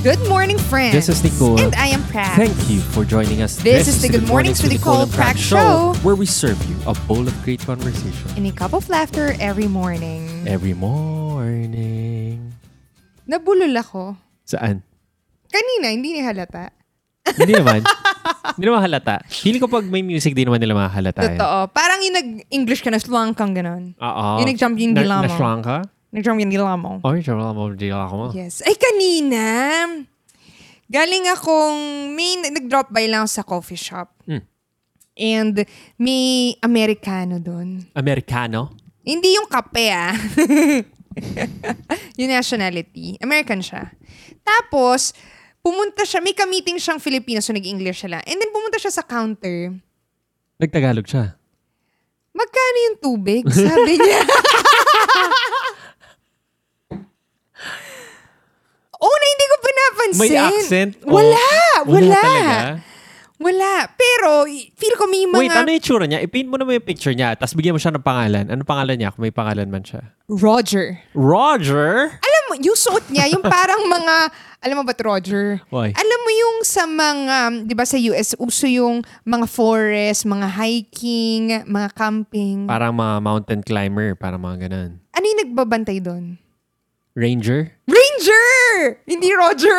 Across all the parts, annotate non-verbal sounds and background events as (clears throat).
Good morning, friends. This is Nicole. And I am Pratt. Thank you for joining us. This is the Good Mornings with Nicole and Pratt Show. where we serve you a bowl of great conversation In a cup of laughter every morning. every morning. Nabulol ako. Saan? Kanina, hindi ni halata. Hindi naman. (laughs) Hindi naman halata. Feeling ko pag may music, di naman nila mahalata. eh. Totoo. Parang yung nag-English ka na, sluwang kang ganon. Oo. Yung nag-jump yung Na- dila mo. Na-shrunk ka? Nag-jump yung dila mo. Oh, yung shrunk mo. Yes. Ay, kanina, galing akong, may nag-drop by lang sa coffee shop. Hmm. And may Amerikano doon. Americano? Hindi yung kape ah. (laughs) yung nationality. American siya. Tapos, pumunta siya, may ka-meeting siyang Filipino, so nag-English siya lang. And then pumunta siya sa counter. Nagtagalog siya. Magkano yung tubig? Sabi niya. (laughs) oh, na hindi ko pinapansin. May accent? O- Wala, Wala wala. talaga? Wala. Pero, feel ko may mga... Wait, ano yung tsura niya? I-paint mo naman yung picture niya, tapos bigyan mo siya ng pangalan. Ano pangalan niya kung may pangalan man siya? Roger. Roger? Alam mo, yung suot niya, yung parang mga, (laughs) alam mo ba, Roger? Why? Alam mo yung sa mga, di ba sa US, uso yung mga forest, mga hiking, mga camping. Parang mga mountain climber, parang mga ganun. ano yung nagbabantay doon? Ranger? Ranger! Hindi Roger!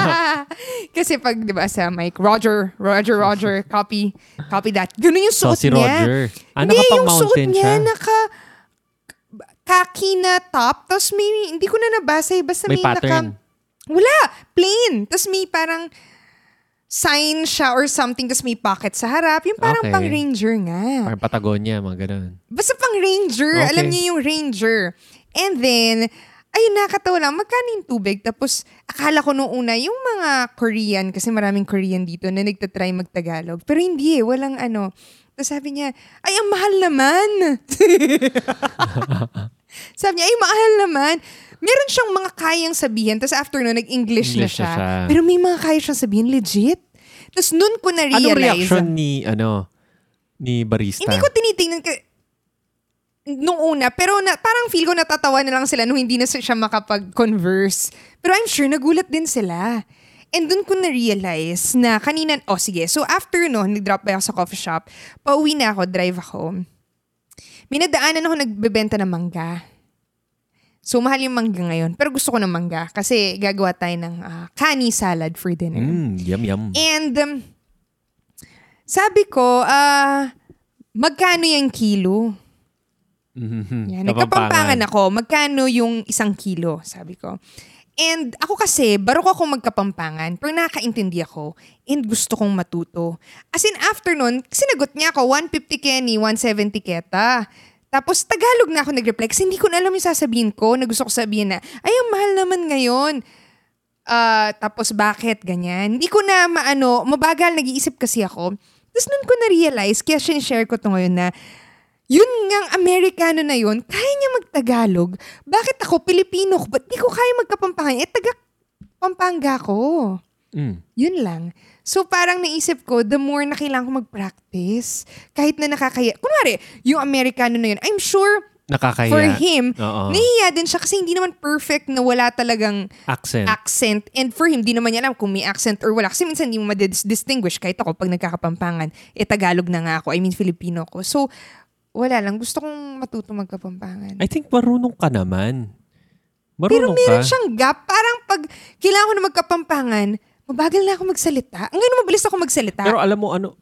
(laughs) Kasi pag, di ba, sa mic, Roger, Roger, Roger, copy, copy that. Ganun yung So, suot si niya. Roger. Ah, Hindi, yung suot niya, siya? naka, kaki na top, tapos may, hindi ko na nabasa, eh, basta May may, pattern. naka, wala, plain. Tapos may parang sign siya or something, tapos may pocket sa harap. Yung parang Okay. pang ranger nga. Parang Patagonia, mga ganun. Basta pang ranger. Okay. Alam niyo yung ranger. And then, ayun, nakatawa lang. Magkano yung tubig? Tapos, akala ko nung una, yung mga Korean, kasi maraming Korean dito na nagtatry mag-Tagalog. Pero hindi eh, walang ano. Tapos sabi niya, ay, ang mahal naman. (laughs) sabi niya, ay, mahal naman. Meron siyang mga kayang sabihin. Tapos after no, nag-English na English na siya. siya. Pero may mga kaya siyang sabihin, legit. Tapos nun ko Anong na-realize. reaction ni, ano, ni barista? Hindi ko tinitingnan ka nung una, pero na, parang feel ko natatawa na lang sila nung hindi na siya makapag-converse. Pero I'm sure nagulat din sila. And dun ko na-realize na kanina, oh sige, so after no, nag-drop by ako sa coffee shop, pauwi na ako, drive ako. Minadaanan ako nagbebenta ng mangga. So mahal yung mangga ngayon, pero gusto ko ng mangga kasi gagawa tayo ng ah, kani salad for dinner. Mm, yum, yum. And um, sabi ko, ah, magkano yung kilo? Mhm. Yan, nagkapampangan ako. Magkano yung isang kilo? Sabi ko. And ako kasi, barok ako magkapampangan, pero nakakaintindi ako. And gusto kong matuto. As in, after nun, sinagot niya ako, 150 Kenny, 170 Keta. Tapos Tagalog na ako nag-reply kasi hindi ko na alam yung sasabihin ko na gusto ko sabihin na, ay, ang mahal naman ngayon. Ah, tapos bakit ganyan? Hindi ko na maano, mabagal nag-iisip kasi ako. Tapos nun ko na-realize, kaya sinishare ko to ngayon na, yun ngang Amerikano na yun, kaya niya mag-Tagalog. Bakit ako, Pilipino ko, ba't di ko kaya magkapampangan? Eh, taga Pampanga ko. Mm. Yun lang. So parang naisip ko, the more na kailangan ko mag-practice, kahit na nakakaya. Kunwari, yung Amerikano na yun, I'm sure Nakakaya. for him, Oo. nahihiya din siya kasi hindi naman perfect na wala talagang Accent. accent. And for him, di naman niya alam kung may accent or wala. Kasi minsan hindi mo ma-distinguish. Kahit ako, pag nagkakapampangan, eh Tagalog na nga ako. I mean, Filipino ako. So, wala lang. Gusto kong matuto magkapampangan. I think marunong ka naman. Pero Marunong meron ka. siyang gap. Parang pag kailangan ko na magkapampangan, mabagal na ako magsalita. Ang ganun mabilis ako magsalita. Pero alam mo, ano,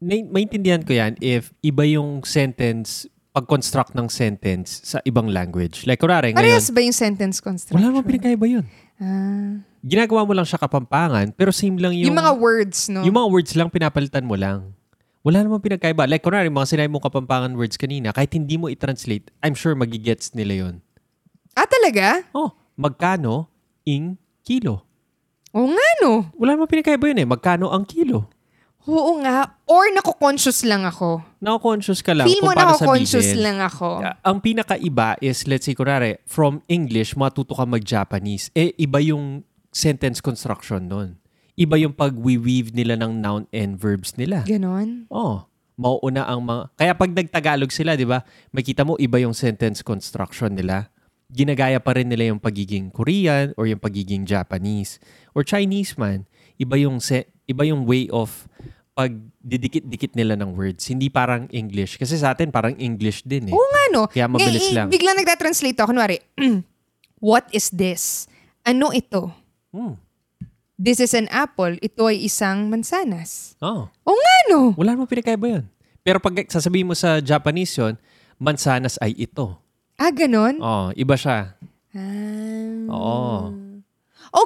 maintindihan ko yan if iba yung sentence, pag-construct ng sentence sa ibang language. Like, kunwari, ngayon, Parehas ba yung sentence construction? wala naman pinagkaiba yun. Ah. Ginagawa mo lang siya kapampangan, pero same lang yung... yung, mga words, no? Yung mga words lang, pinapalitan mo lang. Wala namang pinagkaiba. Like, kunwari, mga sinabi mong kapampangan words kanina, kahit hindi mo i-translate, I'm sure magigets nila yon. ah, talaga? Oh, magkano ing kilo? Oo nga, no? Wala namang pinagkaiba yun eh. Magkano ang kilo? Oo nga. Or nako-conscious lang ako. Nako-conscious ka lang Feel mo nako-conscious lang ako. Ang pinakaiba is, let's say, kunwari, from English, matuto ka mag-Japanese. Eh, iba yung sentence construction nun. Iba yung pag-weave nila ng noun and verbs nila. Ganon? Oh, mauuna ang mga... Kaya pag nagtagalog sila, di ba, makita mo iba yung sentence construction nila. ginagaya pa rin nila yung pagiging Korean or yung pagiging Japanese or Chinese man. Iba yung se- iba yung way of pag didikit-dikit nila ng words. Hindi parang English. Kasi sa atin parang English din eh. Oo nga, no? Kaya mabilis Ngay- lang. Biglang nagtatranslate ako. Kunwari, (clears throat) what is this? Ano ito? Hmm. This is an apple. Ito ay isang mansanas. Oh. Oo nga, no? Wala namang pinakaiba yun. Pero pag sasabihin mo sa Japanese yon, mansanas ay ito. Ah, ganon? Oh, iba siya. Ah. Oo.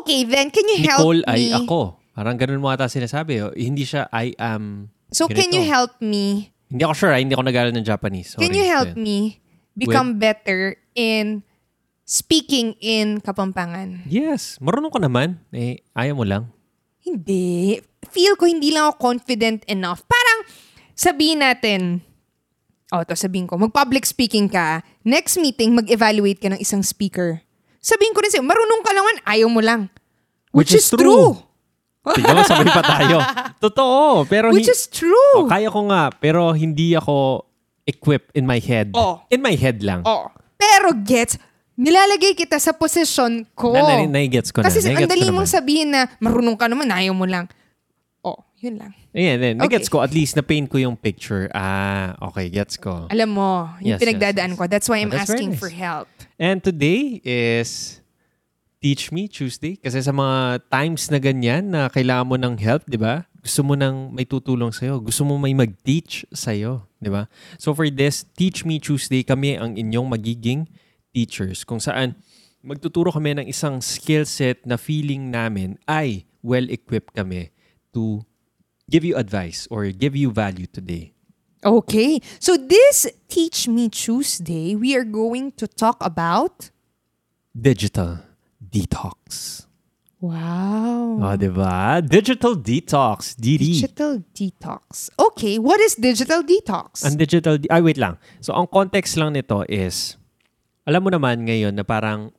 Okay, then can you help Nicole me? ay ako. Parang ganun mo ata sinasabi. Oh. Hindi siya I am So can ganito. you help me? Hindi ako sure. ah. Hindi ako nag ng Japanese. Sorry. Can you help me become better in speaking in Kapampangan? Yes. Marunong ko naman. Eh, ayaw mo lang. Hindi. Feel ko hindi lang ako confident enough. Parang sabihin natin, oh, to sabihin ko, mag-public speaking ka, next meeting, mag-evaluate ka ng isang speaker. Sabihin ko rin sa'yo, marunong ka lang man, ayaw mo lang. Which, is, true. Tignan mo, sabay pa tayo. (laughs) Totoo. Pero Which hi- is true. Oh, kaya ko nga, pero hindi ako equipped in my head. Oh. In my head lang. Oh. Pero gets, nilalagay kita sa posisyon ko. Na, na, na-gets ko na. Kasi ang Nai-gets dali mong sabihin na marunong ka naman, ayaw mo lang. Oh, yun lang. Ayan. Nagets Okay. ko. At least na-paint ko yung picture. Ah, okay. Gets ko. Alam mo, yung Yes, pinagdadaan yes, ko. That's why I'm Oh, that's asking nice. for help. And today is Teach Me Tuesday. Kasi sa mga times na ganyan na kailangan mo ng help, di ba? Gusto mo nang may tutulong sa'yo. Gusto mo may mag-teach sa'yo. Di ba? So for this, Teach Me Tuesday, kami ang inyong magiging teachers. Kung saan magtuturo kami ng isang skill set na feeling namin ay well-equipped kami to give you advice or give you value today. Okay. So this Teach Me Tuesday, we are going to talk about Digital detox. Wow. Ah, di ba? Digital detox. DD. Digital detox. Okay, what is digital detox? Ang digital, de- ay wait lang. So ang context lang nito is, alam mo naman ngayon na parang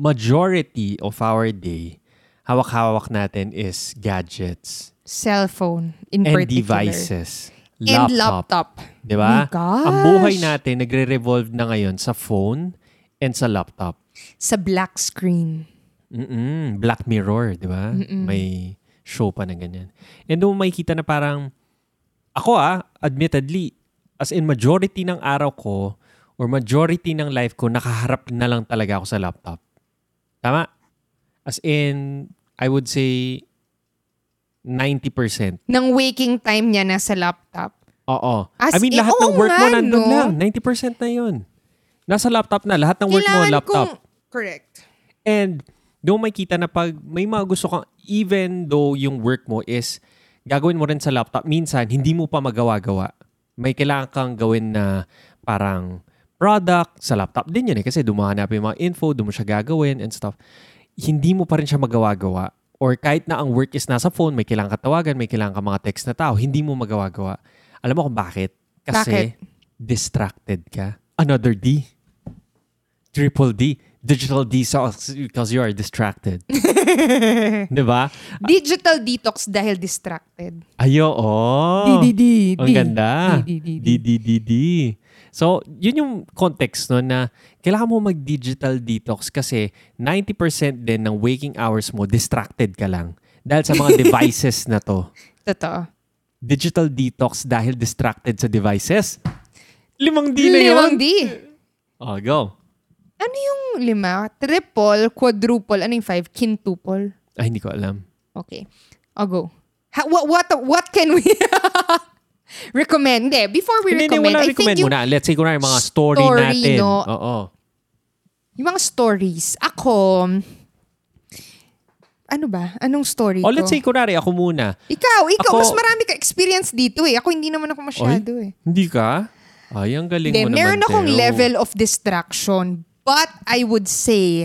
majority of our day, hawak-hawak natin is gadgets Cellphone in and particular. devices. And laptop. Di ba? Oh. Ang buhay natin nagre-revolve na ngayon sa phone and sa laptop. Sa black screen. Mm-mm. Black Mirror, di ba? May show pa na ganyan. And doon makikita na parang, ako ah, admittedly, as in majority ng araw ko or majority ng life ko, nakaharap na lang talaga ako sa laptop. Tama? As in, I would say, 90%. Ng waking time niya nasa laptop. Oo. As I mean, in, lahat ng work mo nandun no? lang. 90% na yun. Nasa laptop na. Lahat ng work mo, Kailangan laptop. kong... Correct. And doon may kita na pag may mga gusto kang, even though yung work mo is gagawin mo rin sa laptop, minsan hindi mo pa magawa-gawa. May kailangan kang gawin na parang product sa laptop din yun eh. Kasi hanapin yung mga info, doon mo siya gagawin and stuff. Hindi mo pa rin siya magawa-gawa. Or kahit na ang work is nasa phone, may kailangan katawagan, may kailangan ka mga text na tao, hindi mo magawa-gawa. Alam mo kung bakit? Kasi distracted ka. Another D. Triple D. Digital detox because you are distracted. (laughs) Di ba? Digital detox dahil distracted. Ayo, oh. Di, di, di, Ang di. ganda. Di, di, So, yun yung context no na kailangan mo mag-digital detox kasi 90% din ng waking hours mo, distracted ka lang. Dahil sa mga (laughs) devices na to. Totoo. Digital detox dahil distracted sa devices. Limang D na yun. Limang D. Oh, go. Ano yung lima? Triple, quadruple, ano yung five? Quintuple. Ay, hindi ko alam. Okay. I'll go. Ha, what, what, what can we (laughs) (laughs) recommend? Hindi, before we Hindi, hindi, recommend, wala I recommend think yung, muna. Let's say, kunwari, mga story, story, natin. no? Oo. yung mga stories. Ako, ano ba? Anong story O, ko? Oh, let's say, kunwari, ako muna. Ikaw, ikaw, Ako- mas marami ka experience dito eh. Ako hindi naman ako masyado eh. Hindi ka? Ay, ang galing Hindi, mo naman, meron akong Teo. level of distraction. But I would say,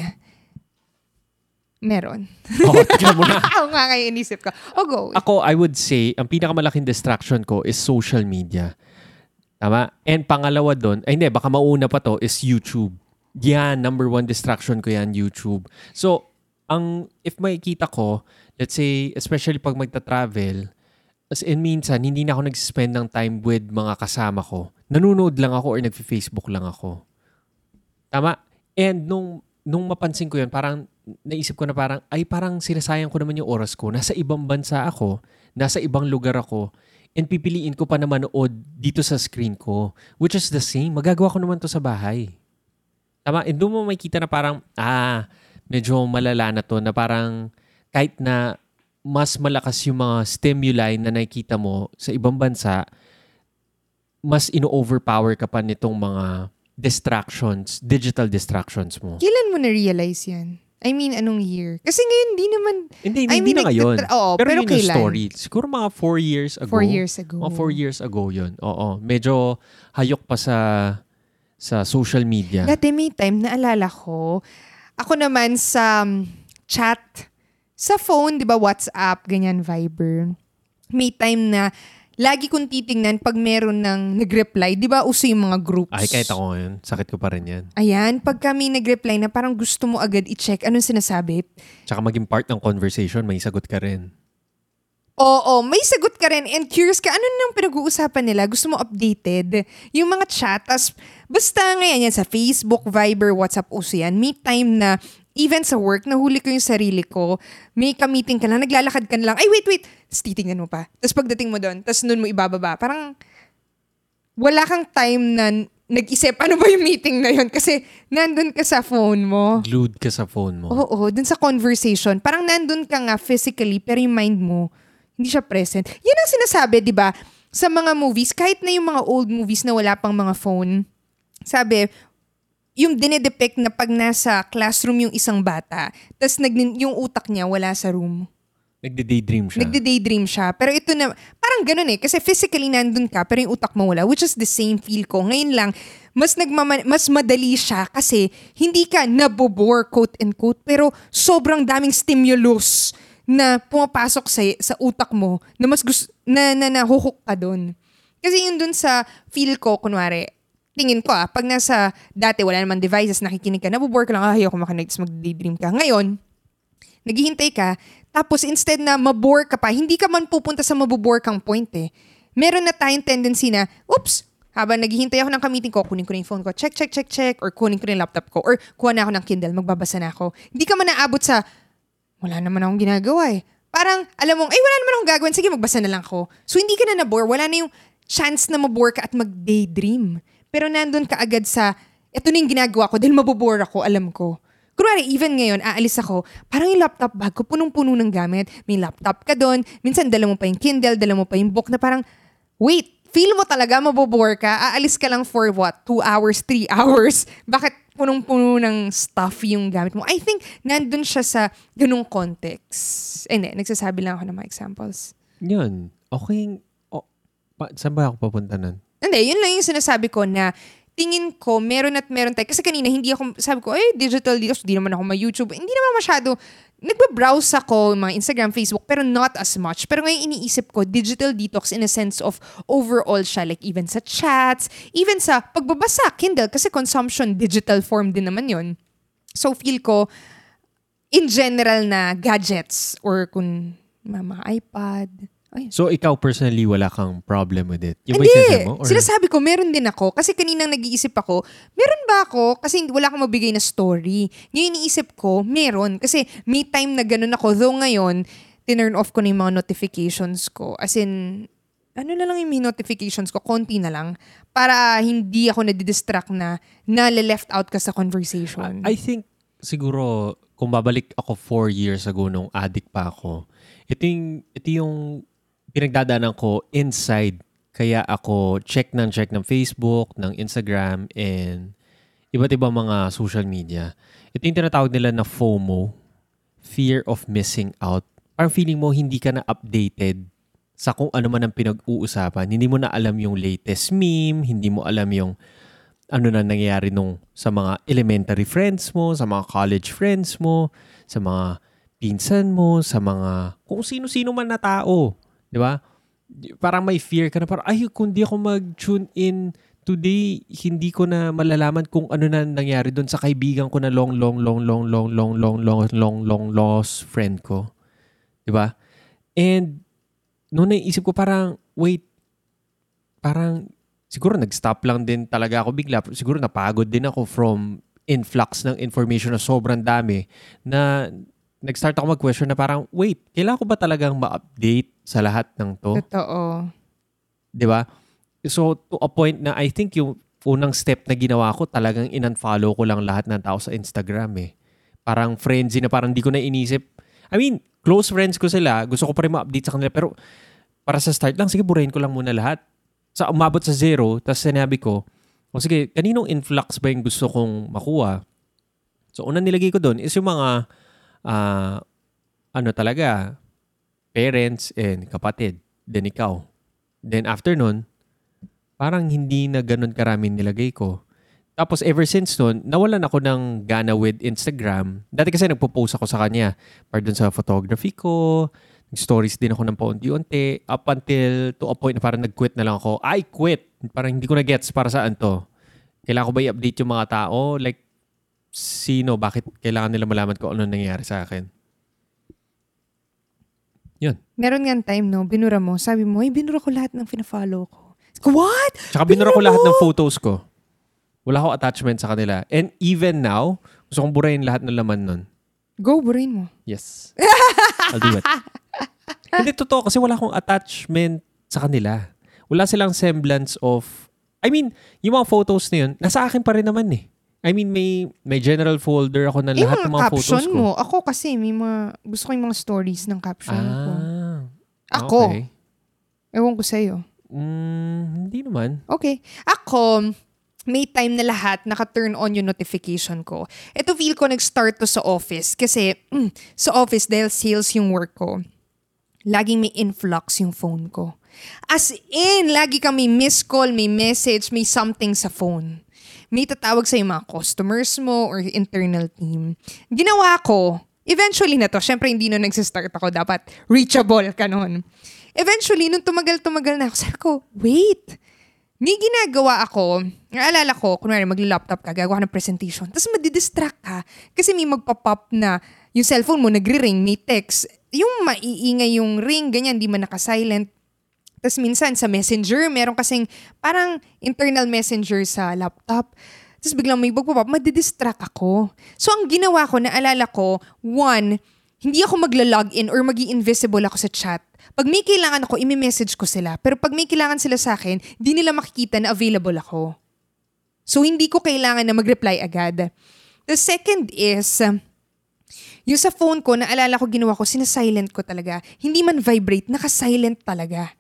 meron. (laughs) Oh, tignan mo na. (laughs) Ako nga inisip ko. O go. Ako, I would say, ang pinakamalaking distraction ko is social media. Tama? And pangalawa doon, ay hindi, baka mauna pa to, is YouTube. Yan, number one distraction ko yan, YouTube. So, ang, if makikita ko, let's say, especially pag magta-travel, as in minsan, hindi na ako nag-spend ng time with mga kasama ko. Nanonood lang ako or nag-Facebook lang ako. Tama? And nung, nung mapansin ko yun, parang naisip ko na parang, ay parang sinasayang ko naman yung oras ko. Nasa ibang bansa ako, nasa ibang lugar ako, and pipiliin ko pa na manood dito sa screen ko, which is the same. Magagawa ko naman to sa bahay. Tama? And doon mo makikita na parang, ah, medyo malala na to, na parang kahit na mas malakas yung mga stimuli na nakikita mo sa ibang bansa, mas ino-overpower ka pa nitong mga distractions, digital distractions mo. Kailan mo na-realize yan? I mean, anong year? Kasi ngayon, di naman... Hindi, I hindi mean, na ngayon. oo, pero, pero yun yung kailan? story. Siguro mga four years ago. Four years ago. Mga four years ago yun. Oo. Medyo hayok pa sa sa social media. Dati may time, naalala ko, ako naman sa um, chat, sa phone, di ba, WhatsApp, ganyan, Viber. May time na lagi kong titingnan pag meron ng nag-reply. Di ba, uso yung mga groups? Ay, kahit ako ngayon. Sakit ko pa rin yan. Ayan, pag kami nag-reply na parang gusto mo agad i-check anong sinasabi. Tsaka maging part ng conversation, may sagot ka rin. Oo, may sagot ka rin and curious ka, ano nang pinag-uusapan nila? Gusto mo updated? Yung mga chat, tas basta ngayon yan sa Facebook, Viber, WhatsApp, uso yan. May time na even sa work, nahuli ko yung sarili ko, may ka-meeting ka lang, naglalakad ka na lang, ay wait, wait, tapos titingnan mo pa. Tapos pagdating mo doon, tapos nun mo ibababa. Parang wala kang time na nag-isip, ano ba yung meeting na yun? Kasi nandun ka sa phone mo. Glued ka sa phone mo. Oo, dun sa conversation. Parang nandun ka nga physically, pero yung mind mo, hindi siya present. Yan ang sinasabi, di ba? Sa mga movies, kahit na yung mga old movies na wala pang mga phone, sabi, yung dinedepict na pag nasa classroom yung isang bata, tas nag, yung utak niya wala sa room. Nagde-daydream siya. Nagde-daydream siya. Pero ito na, parang ganun eh. Kasi physically nandun ka, pero yung utak mo wala. Which is the same feel ko. Ngayon lang, mas, nagmama, mas madali siya kasi hindi ka nabobore, quote and quote, pero sobrang daming stimulus na pumapasok sa, sa utak mo na mas gusto, na, na nahuhook ka dun. Kasi yun dun sa feel ko, kunwari, tingin ko ah, pag nasa, dati wala naman devices, nakikinig ka, nabobore ka lang, ah, ayoko makinig, tapos mag-daydream ka. Ngayon, naghihintay ka, tapos instead na mabore ka pa, hindi ka man pupunta sa mabobore kang point eh. Meron na tayong tendency na, oops, habang naghihintay ako ng kamiting ko, kunin ko na yung phone ko, check, check, check, check, or kunin ko na yung laptop ko, or kuha na ako ng Kindle, magbabasa na ako. Hindi ka man naabot sa, wala naman akong ginagawa eh. Parang, alam mong, ay, wala naman akong gagawin, sige, magbasa na lang ako. So, hindi ka na nabore, wala na yung chance na mabore ka at mag-daydream. Pero nandun ka agad sa, eto na yung ginagawa ko dahil mabobore ako, alam ko. Kunwari, even ngayon, aalis ako, parang yung laptop bag ko, punong-puno ng gamit. May laptop ka doon, minsan dala mo pa yung Kindle, dala mo pa yung book na parang, wait, feel mo talaga mabobore ka, aalis ka lang for what, two hours, three (laughs) hours? Bakit punong-puno ng stuff yung gamit mo? I think nandun siya sa ganung context. Eh, hindi, nagsasabi lang ako ng mga examples. Yun. Okay. Oh, pa, saan ba ako papunta nun? Hindi, yun lang yung sinasabi ko na tingin ko, meron at meron tayo. Kasi kanina, hindi ako, sabi ko, eh, digital detox, di naman ako ma-YouTube. Hindi naman masyado, nagbabrowse ako, mga Instagram, Facebook, pero not as much. Pero ngayon iniisip ko, digital detox in a sense of overall siya. Like even sa chats, even sa pagbabasa, Kindle, kasi consumption, digital form din naman yon So feel ko, in general na gadgets or kung mga, iPad, So, ikaw personally, wala kang problem with it? Yung Hindi. mo? Or- Sinasabi ko, meron din ako. Kasi kaninang nag-iisip ako, meron ba ako? Kasi wala akong mabigay na story. Ngayon iniisip ko, meron. Kasi may time na ganun ako. Though ngayon, tinurn off ko na yung mga notifications ko. As in, ano na lang yung notifications ko, konti na lang. Para hindi ako nadidistract na nale-left out ka sa conversation. I think siguro kung babalik ako four years ago nung addict pa ako, ito yung, ito yung pinagdadaanan ko inside. Kaya ako check ng check ng Facebook, ng Instagram, and iba't ibang mga social media. Ito yung tinatawag nila na FOMO, Fear of Missing Out. Parang feeling mo hindi ka na updated sa kung ano man ang pinag-uusapan. Hindi mo na alam yung latest meme, hindi mo alam yung ano na nangyayari nung sa mga elementary friends mo, sa mga college friends mo, sa mga pinsan mo, sa mga kung sino-sino man na tao. Di ba? Parang may fear ka na parang, ay, kung di ako mag-tune in today, hindi ko na malalaman kung ano na nangyari doon sa kaibigan ko na long, long, long, long, long, long, long, long, long, long lost friend ko. Di ba? And, noon naisip ko parang, wait, parang, siguro nag-stop lang din talaga ako bigla. Siguro napagod din ako from influx ng information na sobrang dami na nag-start ako mag-question na parang, wait, kailangan ko ba talagang ma-update sa lahat ng to? Totoo. Di ba? So, to a point na I think yung unang step na ginawa ko, talagang in-unfollow ko lang lahat ng tao sa Instagram eh. Parang frenzy na parang di ko na inisip. I mean, close friends ko sila. Gusto ko pa rin ma-update sa kanila. Pero para sa start lang, sige, burahin ko lang muna lahat. Sa umabot sa zero, tapos sinabi ko, o sige, kaninong influx ba yung gusto kong makuha? So, unang nilagay ko doon is yung mga, uh, ano talaga, parents and kapatid. Then ikaw. Then after nun, parang hindi na ganun karami nilagay ko. Tapos ever since noon, nawalan ako ng gana with Instagram. Dati kasi nagpo-post ako sa kanya. Para dun sa photography ko, stories din ako ng paunti-unti. Up until to a point na parang nag-quit na lang ako. I quit! Parang hindi ko na gets para saan to. Kailangan ko ba i-update yung mga tao? Like, sino? Bakit kailangan nila malaman ko ano nangyayari sa akin? Yun. Meron nga time, no? Binura mo. Sabi mo, ay, binura ko lahat ng fina-follow ko. What? Tsaka binura ko lahat ng photos ko. Wala akong attachment sa kanila. And even now, gusto kong burahin lahat ng laman nun. Go, burahin mo. Yes. I'll do it. (laughs) Hindi, totoo. Kasi wala akong attachment sa kanila. Wala silang semblance of... I mean, yung mga photos na yun, nasa akin pa rin naman eh. I mean, may may general folder ako ng lahat ng mga photos ko. mo. Ako kasi, may mga... Gusto ko yung mga stories ng caption ah, ko. Ako. Okay. Ewan ko sa'yo. Mm, hindi naman. Okay. Ako, may time na lahat naka-turn on yung notification ko. Ito feel ko nag-start to sa office kasi mm, sa office dahil sales yung work ko. Laging may influx yung phone ko. As in, lagi kang may miss call, may message, may something sa phone. May tatawag sa mga customers mo or internal team. Ginawa ko, eventually na to, syempre hindi na nagsistart ako, dapat reachable ka nun. Eventually, nung tumagal-tumagal na ako, sabi ko, wait, may ginagawa ako, naalala ko, kunwari mag-laptop ka, gagawa ng presentation, tapos madidistract ka kasi may magpa-pop na yung cellphone mo nagre-ring, may text, yung maiingay yung ring, ganyan, di man naka-silent. Tapos minsan sa messenger, meron kasing parang internal messenger sa laptop. Tapos biglang may magpa-pop, madidistract ako. So ang ginawa ko, naalala ko, one, hindi ako magla-login or magi invisible ako sa chat. Pag may kailangan ako, imi-message ko sila. Pero pag may kailangan sila sa akin, di nila makikita na available ako. So, hindi ko kailangan na mag-reply agad. The second is, yung sa phone ko, naalala ko ginawa ko, sinasilent ko talaga. Hindi man vibrate, naka-silent talaga.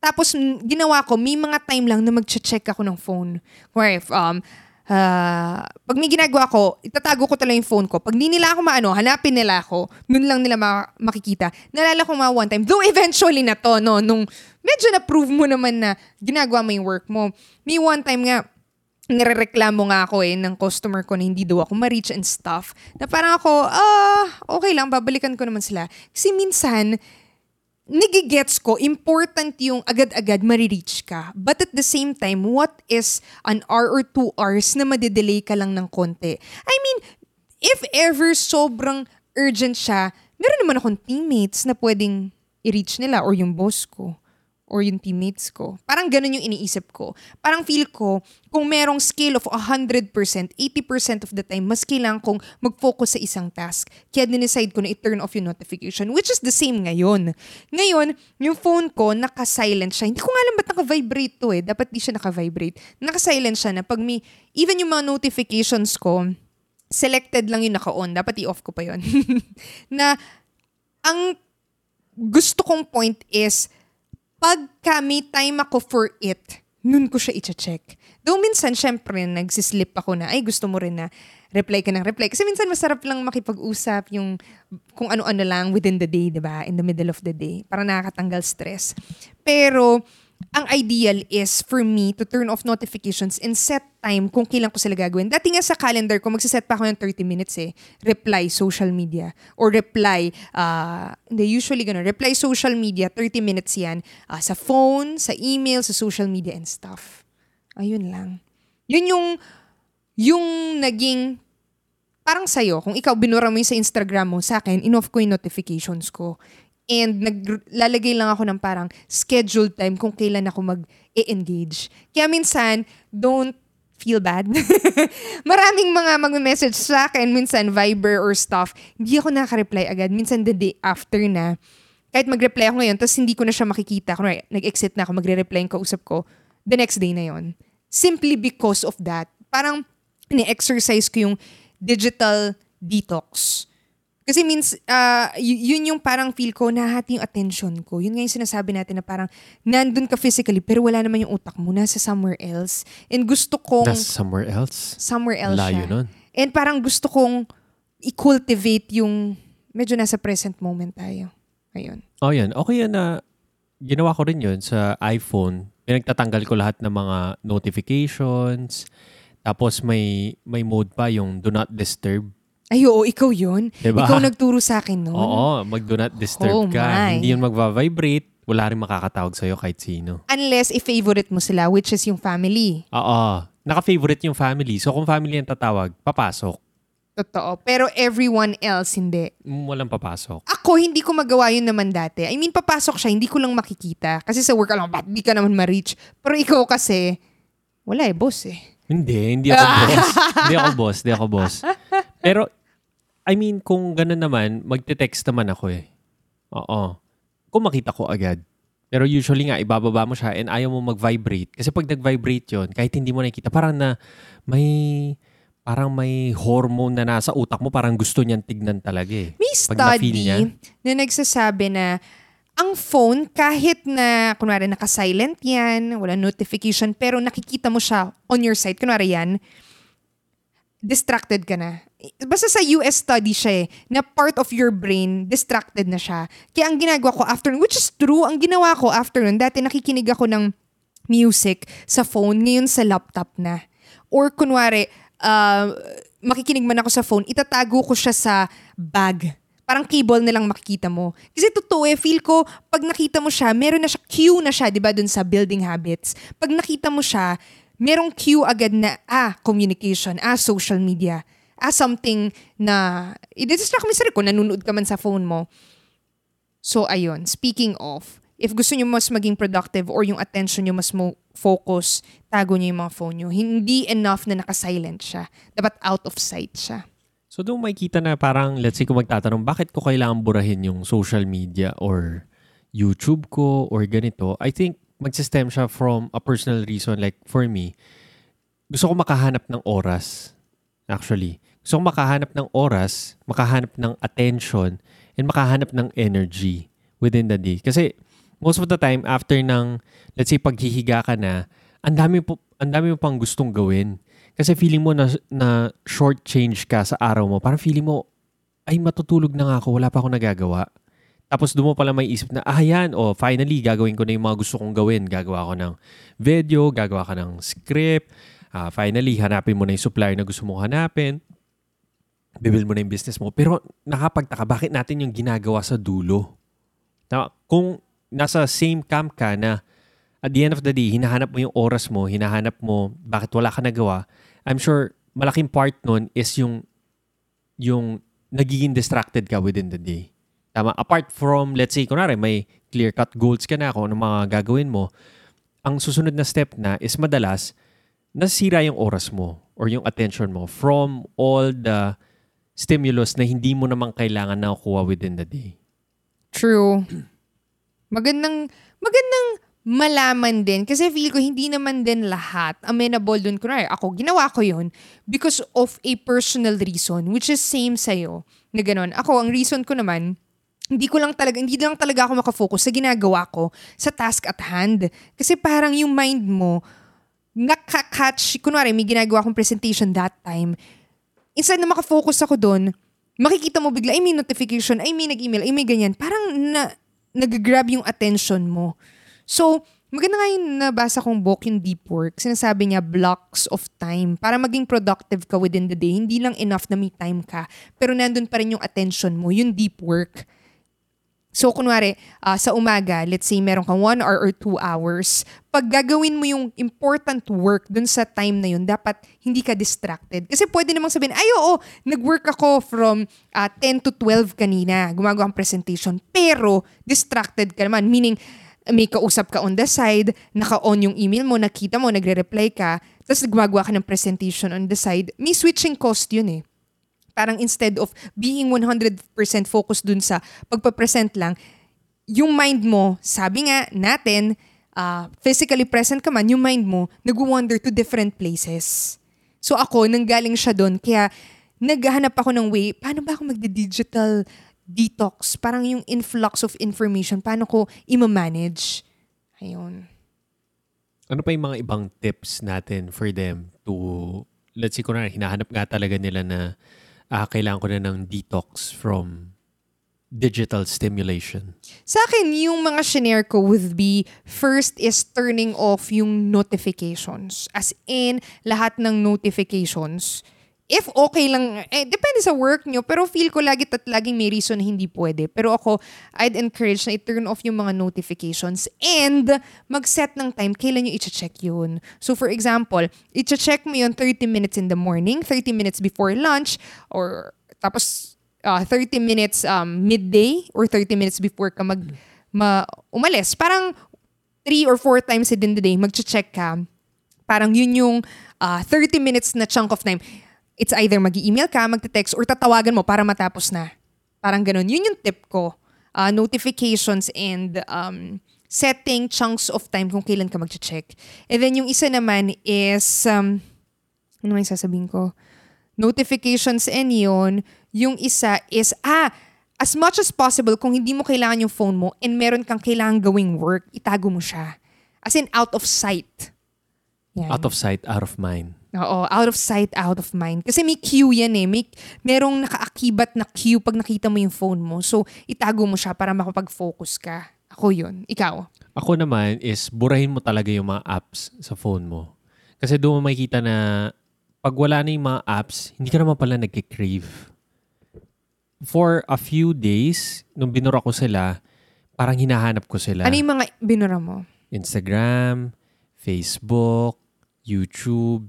Tapos, ginawa ko, may mga time lang na mag-check ako ng phone. Where if, um, uh, pag may ginagawa ko, itatago ko talaga yung phone ko. Pag di nila ako maano, hanapin nila ako, nun lang nila ma- makikita. Nalala ko mga one time, though eventually na to, no, nung medyo na-prove mo naman na ginagawa mo yung work mo. May one time nga, nirereklamo nga ako eh ng customer ko na hindi daw ako ma-reach and stuff. Na parang ako, ah, okay lang, babalikan ko naman sila. Kasi minsan, nagigets ko, important yung agad-agad marireach ka. But at the same time, what is an hour or two hours na madedelay ka lang ng konti? I mean, if ever sobrang urgent siya, meron naman akong teammates na pwedeng i-reach nila or yung boss ko or yung teammates ko. Parang ganun yung iniisip ko. Parang feel ko, kung merong scale of 100%, 80% of the time, mas kailangan kong mag-focus sa isang task. Kaya dinicide ko na i-turn off yung notification, which is the same ngayon. Ngayon, yung phone ko, naka-silent siya. Hindi ko nga alam ba't naka-vibrate to eh. Dapat di siya naka-vibrate. Naka-silent siya na pag may, even yung mga notifications ko, selected lang yung naka-on. Dapat i-off ko pa yon (laughs) na, ang gusto kong point is, pagka may time ako for it, nun ko siya i-check. Though minsan, syempre, nagsislip ako na, ay gusto mo rin na reply ka ng reply. Kasi minsan masarap lang makipag-usap yung kung ano-ano lang within the day, di ba? In the middle of the day. Para nakakatanggal stress. Pero, ang ideal is for me to turn off notifications and set time kung kailan ko sila gagawin. Dati nga sa calendar ko, magsiset pa ako ng 30 minutes eh. Reply social media. Or reply, uh, hindi, usually gano'n. Reply social media, 30 minutes yan. Uh, sa phone, sa email, sa social media and stuff. Ayun lang. Yun yung, yung naging, parang sa'yo, kung ikaw binura mo yung sa Instagram mo, sa akin, in-off ko yung notifications ko. And naglalagay lang ako ng parang scheduled time kung kailan ako mag-engage. Kaya minsan, don't feel bad. (laughs) Maraming mga mag-message sa akin, minsan Viber or stuff, hindi ako nakaka-reply agad. Minsan the day after na, kahit mag-reply ako ngayon, tapos hindi ko na siya makikita. Kung nag-exit na ako, magre-reply yung kausap ko, the next day na yon Simply because of that. Parang, ni-exercise ko yung digital detox. Kasi means, uh, y- yun yung parang feel ko, nahati yung attention ko. Yun nga yung sinasabi natin na parang nandun ka physically, pero wala naman yung utak mo, nasa somewhere else. And gusto kong... Nasa somewhere else? Somewhere else Layo siya. nun. And parang gusto kong i-cultivate yung medyo nasa present moment tayo. Ayun. Oh, yan. Okay yan na ginawa ko rin yun sa iPhone. Pinagtatanggal ko lahat ng mga notifications. Tapos may may mode pa yung do not disturb. Ay, oo, ikaw yun. Diba? Ikaw nagturo sa akin nun. Oo, mag do not disturb Oh ka. my. Hindi yun magva-vibrate. Wala rin makakatawag sa'yo kahit sino. Unless i-favorite mo sila, which is yung family. Oo. Naka-favorite yung family. So kung family ang tatawag, papasok. Totoo. Pero everyone else, hindi. Mm, Walang papasok. Ako, hindi ko magawa yun naman dati. I mean, papasok siya, hindi ko lang makikita. Kasi sa work, alam, ba't di ka naman ma-reach? Pero ikaw kasi, wala eh, boss eh. Hindi, hindi ako (laughs) boss. hindi ako boss, hindi ako boss. Pero, I mean, kung gano'n naman, magte-text naman ako eh. Oo. Kung makita ko agad. Pero usually nga, ibababa mo siya and ayaw mo mag-vibrate. Kasi pag nag-vibrate yon kahit hindi mo nakikita, parang na may parang may hormone na nasa utak mo, parang gusto niyan tignan talaga eh. May na-feel niya. study na nagsasabi na ang phone, kahit na, kunwari, naka-silent yan, wala notification, pero nakikita mo siya on your side, kunwari yan, distracted ka na. Basta sa US study siya eh, na part of your brain, distracted na siya. Kaya ang ginagawa ko after, which is true, ang ginawa ko after nun, dati nakikinig ako ng music sa phone, ngayon sa laptop na. Or kunwari, uh, makikinig man ako sa phone, itatago ko siya sa bag. Parang cable na lang makikita mo. Kasi totoo eh, feel ko, pag nakita mo siya, meron na siya, cue na siya, di ba, dun sa building habits. Pag nakita mo siya, merong cue agad na, ah, communication, ah, social media, ah, something na, i-distract mo sa kung nanonood ka man sa phone mo. So, ayun, speaking of, if gusto nyo mas maging productive or yung attention nyo mas mo focus, tago nyo yung mga phone nyo. Hindi enough na naka-silent siya. Dapat out of sight siya. So doon makikita na parang, let's say kung magtatanong, bakit ko kailangan burahin yung social media or YouTube ko or ganito, I think magsistem siya from a personal reason. Like for me, gusto ko makahanap ng oras. Actually. Gusto ko makahanap ng oras, makahanap ng attention, and makahanap ng energy within the day. Kasi most of the time, after ng, let's say, paghihiga ka na, ang dami, po, ang dami mo pang gustong gawin. Kasi feeling mo na, na short change ka sa araw mo. Parang feeling mo, ay matutulog na nga ako, wala pa ako nagagawa. Tapos doon mo pala may isip na, ah yan, oh, finally, gagawin ko na yung mga gusto kong gawin. Gagawa ko ng video, gagawa ka ng script. Ah, finally, hanapin mo na yung supplier na gusto mong hanapin. Bibil mo na yung business mo. Pero nakapagtaka, bakit natin yung ginagawa sa dulo? Na, kung nasa same camp ka na at the end of the day, hinahanap mo yung oras mo, hinahanap mo bakit wala ka nagawa, I'm sure malaking part nun is yung yung nagiging distracted ka within the day. Tama? Apart from, let's say, kunwari, may clear-cut goals ka na kung ano mga gagawin mo, ang susunod na step na is madalas, nasira yung oras mo or yung attention mo from all the stimulus na hindi mo naman kailangan na kuha within the day. True. Magandang, magandang malaman din. Kasi feel ko hindi naman din lahat amenable dun. Kunwari, ako, ginawa ko yon because of a personal reason, which is same sa'yo. Na ganun. Ako, ang reason ko naman, hindi ko lang talaga, hindi lang talaga ako makafocus sa ginagawa ko, sa task at hand. Kasi parang yung mind mo, nakakatch, kunwari, may ginagawa akong presentation that time, instead na makafocus ako doon, makikita mo bigla, ay may notification, ay may nag-email, ay may ganyan. Parang na, nag-grab yung attention mo. So, maganda nga yung nabasa kong book, yung Deep Work. Sinasabi niya, blocks of time. Para maging productive ka within the day, hindi lang enough na may time ka. Pero nandun pa rin yung attention mo, yung deep work. So, kunwari, uh, sa umaga, let's say meron kang one hour or two hours, pag gagawin mo yung important work dun sa time na yun, dapat hindi ka distracted. Kasi pwede namang sabihin, ay oo, nag-work ako from uh, 10 to 12 kanina, gumagawa ang presentation, pero distracted ka naman. Meaning, may kausap ka on the side, naka-on yung email mo, nakita mo, nagre-reply ka, tapos gumagawa ka ng presentation on the side, may switching cost yun eh. Parang instead of being 100% focused dun sa pagpapresent lang, yung mind mo, sabi nga natin, uh, physically present ka man, yung mind mo, nag-wander to different places. So ako, nanggaling siya doon. Kaya naghahanap ako ng way, paano ba ako magdi-digital detox? Parang yung influx of information, paano ko ima-manage? Ayun. Ano pa yung mga ibang tips natin for them to, let's say, kung hinahanap nga talaga nila na uh, kailangan ko na ng detox from digital stimulation? Sa akin, yung mga shinare ko would be, first is turning off yung notifications. As in, lahat ng notifications if okay lang, eh, depende sa work nyo, pero feel ko lagi at laging may reason na hindi pwede. Pero ako, I'd encourage na i-turn off yung mga notifications and mag-set ng time kailan nyo i-check yun. So for example, i-check mo yun 30 minutes in the morning, 30 minutes before lunch, or tapos uh, 30 minutes um, midday, or 30 minutes before ka mag, ma, umalis. Parang 3 or 4 times in the day, mag-check ka. Parang yun yung uh, 30 minutes na chunk of time it's either mag email ka, magte-text, or tatawagan mo para matapos na. Parang ganun. Yun yung tip ko. Uh, notifications and um, setting chunks of time kung kailan ka mag-check. And then yung isa naman is, um, ano may sasabihin ko? Notifications and yun. Yung isa is, ah, as much as possible, kung hindi mo kailangan yung phone mo and meron kang kailangan gawing work, itago mo siya. As in, out of sight. Yan. Out of sight, out of mind. Oo, out of sight, out of mind. Kasi may cue yan eh. May, merong nakaakibat na cue pag nakita mo yung phone mo. So, itago mo siya para makapag-focus ka. Ako yun. Ikaw? Ako naman is burahin mo talaga yung mga apps sa phone mo. Kasi doon mo makikita na pag wala na yung mga apps, hindi ka naman pala nag-crave. For a few days, nung binura ko sila, parang hinahanap ko sila. Ano yung mga binura mo? Instagram, Facebook, YouTube,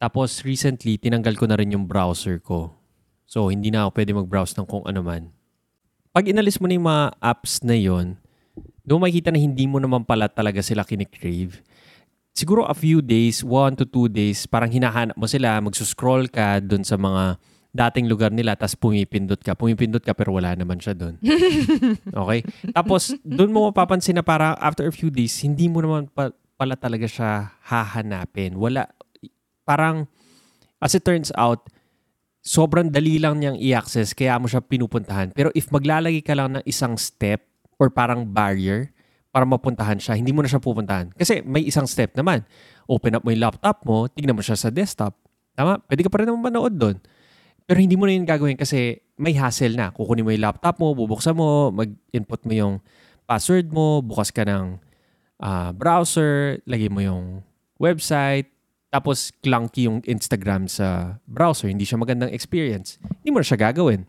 tapos recently, tinanggal ko na rin yung browser ko. So, hindi na ako pwede mag-browse ng kung ano man. Pag inalis mo na yung mga apps na yon, doon makikita na hindi mo naman pala talaga sila kinikrave. Siguro a few days, one to two days, parang hinahanap mo sila, magsuscroll ka doon sa mga dating lugar nila, tapos pumipindot ka. Pumipindot ka pero wala naman siya doon. (laughs) Okay? Tapos, doon mo mapapansin na parang after a few days, hindi mo naman pa, pala talaga siya hahanapin. Wala, parang, as it turns out, sobrang dali lang niyang i-access kaya mo siya pinupuntahan. Pero if maglalagay ka lang ng isang step or parang barrier para mapuntahan siya, hindi mo na siya pupuntahan. Kasi may isang step naman. Open up mo yung laptop mo, tignan mo siya sa desktop. Tama? Pwede ka pa rin naman manood doon. Pero hindi mo na yun gagawin kasi may hassle na. Kukunin mo yung laptop mo, bubuksan mo, mag-input mo yung password mo, bukas ka ng uh, browser, lagay mo yung website, tapos clunky yung Instagram sa browser, hindi siya magandang experience, hindi mo na siya gagawin.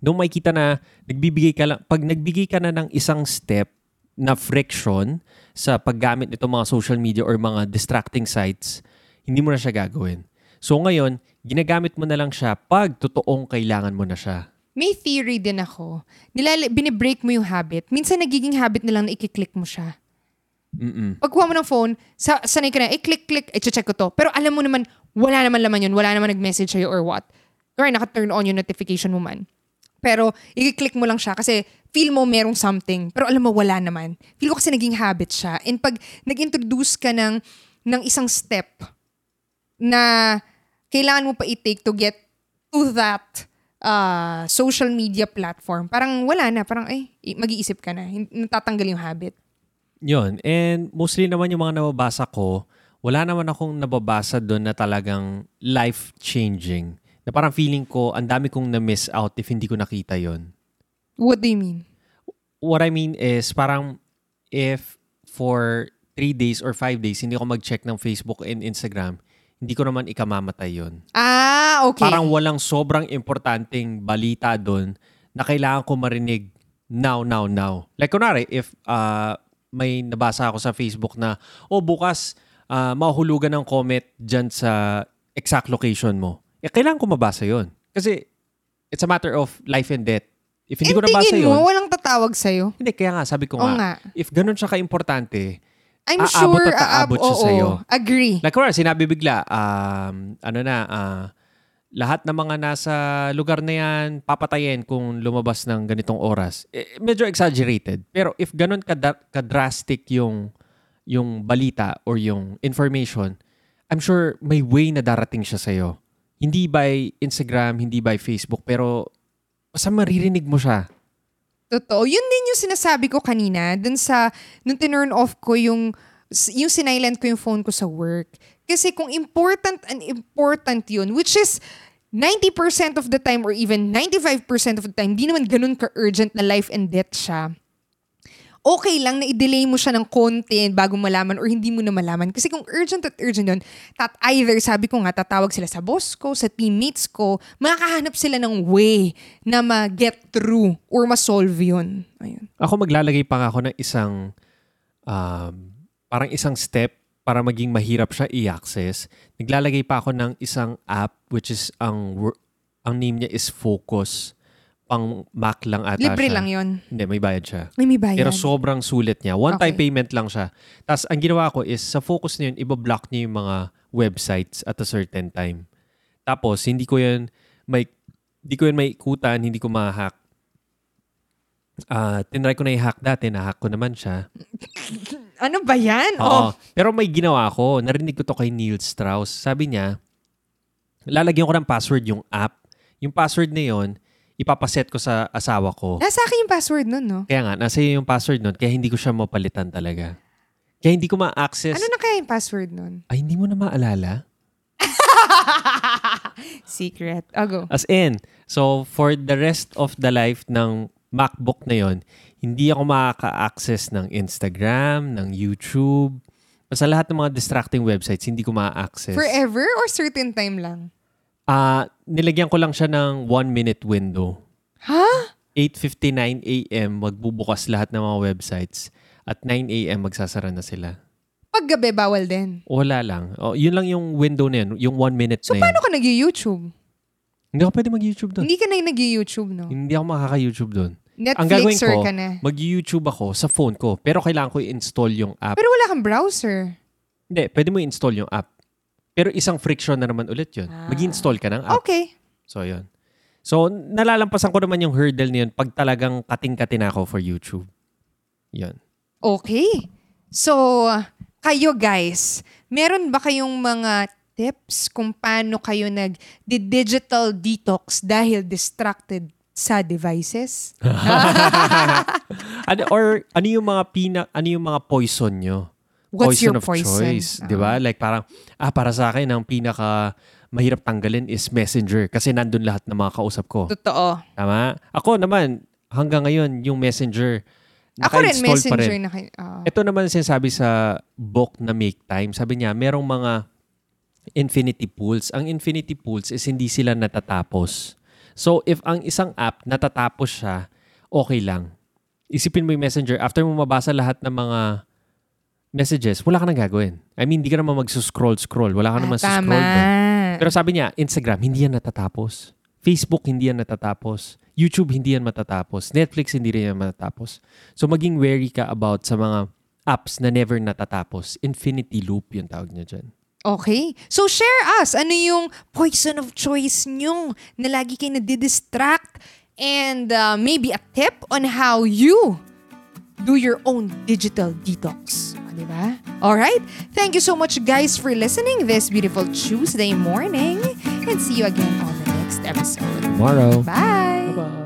Doon makikita na nagbibigay ka lang, pag nagbigay ka na ng isang step na friction sa paggamit nito mga social media or mga distracting sites, hindi mo na siya gagawin. So ngayon, ginagamit mo na lang siya pag totoong kailangan mo na siya. May theory din ako. Nilala, binibreak mo yung habit. Minsan nagiging habit na lang na ikiklik mo siya. Mm-mm. Pagkuha mo ng phone, sa, sanay ka na, eh, click, click, eh, check ko to. Pero alam mo naman, wala naman laman yun. Wala naman nag-message sa'yo or what. Or naka-turn on yung notification mo man. Pero, i-click mo lang siya kasi feel mo merong something. Pero alam mo, wala naman. Feel ko kasi naging habit siya. And pag nag-introduce ka ng, ng isang step na kailangan mo pa i-take to get to that uh, social media platform, parang wala na. Parang, ay, mag-iisip ka na. Natatanggal yung habit. Yun. And mostly naman yung mga nababasa ko, wala naman akong nababasa doon na talagang life-changing. Na parang feeling ko, ang dami kong na-miss out if hindi ko nakita yon. What do you mean? What I mean is, parang if for three days or five days, hindi ko mag-check ng Facebook and Instagram, hindi ko naman ikamamatay yon. Ah, okay. Parang walang sobrang importanteng balita doon na kailangan ko marinig now, now, now. Like, kunwari, if uh, may nabasa ako sa Facebook na, oh bukas, uh, mahulugan ng comment dyan sa exact location mo. Eh, kailangan ko mabasa yon Kasi it's a matter of life and death. If hindi And ko nabasa tingin yun, mo, walang tatawag sa'yo. hindi, kaya nga, sabi ko nga, nga. if ganun siya ka-importante, I'm Aabot sure, at aabot aab- siya oo, sa'yo. Agree. like, kunwari, sinabi bigla, um, ano na, ah, lahat ng mga nasa lugar na yan, papatayin kung lumabas ng ganitong oras. Eh, medyo exaggerated. Pero if ganun kada- ka-drastic yung, yung balita or yung information, I'm sure may way na darating siya sa'yo. Hindi by Instagram, hindi by Facebook, pero basta maririnig mo siya. Totoo. Yun din yung sinasabi ko kanina, dun sa, nung tinurn off ko yung, yung sinilent ko yung phone ko sa work. Kasi kung important and important yun, which is 90% of the time or even 95% of the time, di naman ganun ka-urgent na life and death siya. Okay lang na i-delay mo siya ng konti bago malaman or hindi mo na malaman. Kasi kung urgent at urgent yun, tat either, sabi ko nga, tatawag sila sa boss ko, sa teammates ko, makakahanap sila ng way na ma-get through or ma-solve yun. Ayun. Ako maglalagay pa nga ako ng isang um, parang isang step para maging mahirap siya i-access. Naglalagay pa ako ng isang app which is ang ang name niya is Focus. Pang Mac lang ata Libre siya. lang yun. Hindi, may bayad siya. May may bayad. Pero sobrang sulit niya. One-time Okay. payment lang siya. Tapos ang ginawa ko is sa Focus na yun, ibablock niya yung mga websites at a certain time. Tapos hindi ko yan may hindi ko yan may ikutan, hindi ko ma-hack. Ah, tinry ko na i-hack dati, na-hack ko naman siya. (laughs) ano ba yan? Oo. Oh. Pero may ginawa ko. Narinig ko to kay Neil Strauss. Sabi niya, lalagyan ko ng password yung app. Yung password na yon ipapaset ko sa asawa ko. Nasa akin yung password nun, no? Kaya nga, nasa iyo yung password nun, kaya hindi ko siya mapalitan talaga. Kaya hindi ko ma-access. Ano na kaya yung password nun? Ay, hindi mo na maalala? (laughs) Secret. Oh, go. As in, so for the rest of the life ng MacBook na yon, hindi ako makaka-access ng Instagram, ng YouTube, sa lahat ng mga distracting websites, hindi ko ma-access. Forever or certain time lang? Ah, nilagyan ko lang siya ng one minute window. Ha? 8.59 a.m. magbubukas lahat ng mga websites. At 9 a.m. magsasara na sila. Paggabi, bawal din. Wala lang. O, yun lang yung window na yun. Yung one minute So, na yun. paano ka nag-YouTube? Hindi ako pwede mag-YouTube doon. Hindi ka na nag-YouTube, no? Hindi ako makaka-YouTube doon. Ang gagawin ko, ka na. mag-YouTube ako sa phone ko. Pero kailangan ko i-install yung app. Pero wala kang browser. Hindi, pwede mo i-install yung app. Pero isang friction na naman ulit yun. Ah. Mag-install ka ng app. Okay. So, yun. So, nalalampasan ko naman yung hurdle na yun pag talagang kating-kati na ako for YouTube. Yun. Okay. So, kayo guys, meron ba kayong mga tips kung paano kayo nag-digital detox dahil distracted sa devices? (laughs) ano, or ano yung mga pina, ano yung mga poison nyo? What's poison your of poison? choice, 'di ba? Like parang ah para sa akin ang pinaka mahirap tanggalin is Messenger kasi nandun lahat ng mga kausap ko. Totoo. Tama? Ako naman hanggang ngayon yung Messenger Ako rin, messenger rin. na kayo. ah. Ito naman sinasabi sa book na Make Time. Sabi niya, merong mga infinity pools. Ang infinity pools is hindi sila natatapos. So, if ang isang app natatapos siya, okay lang. Isipin mo yung messenger, after mo mabasa lahat ng mga messages, wala ka nang gagawin. I mean, hindi ka naman mag-scroll-scroll. Wala ka Ah, naman tama. scroll doon. Pero sabi niya, Instagram, hindi yan natatapos. Facebook, hindi yan natatapos. YouTube, hindi yan matatapos. Netflix, hindi rin yan matatapos. So, maging wary ka about sa mga apps na never natatapos. Infinity loop yung tawag niya dyan. Okay. So share us. Ano yung poison of choice nyo na lagi kayo nadidistract? And uh, maybe a tip on how you do your own digital detox. O, di ba? Alright? Thank you so much guys for listening this beautiful Tuesday morning. And see you again on the next episode. Tomorrow. Bye!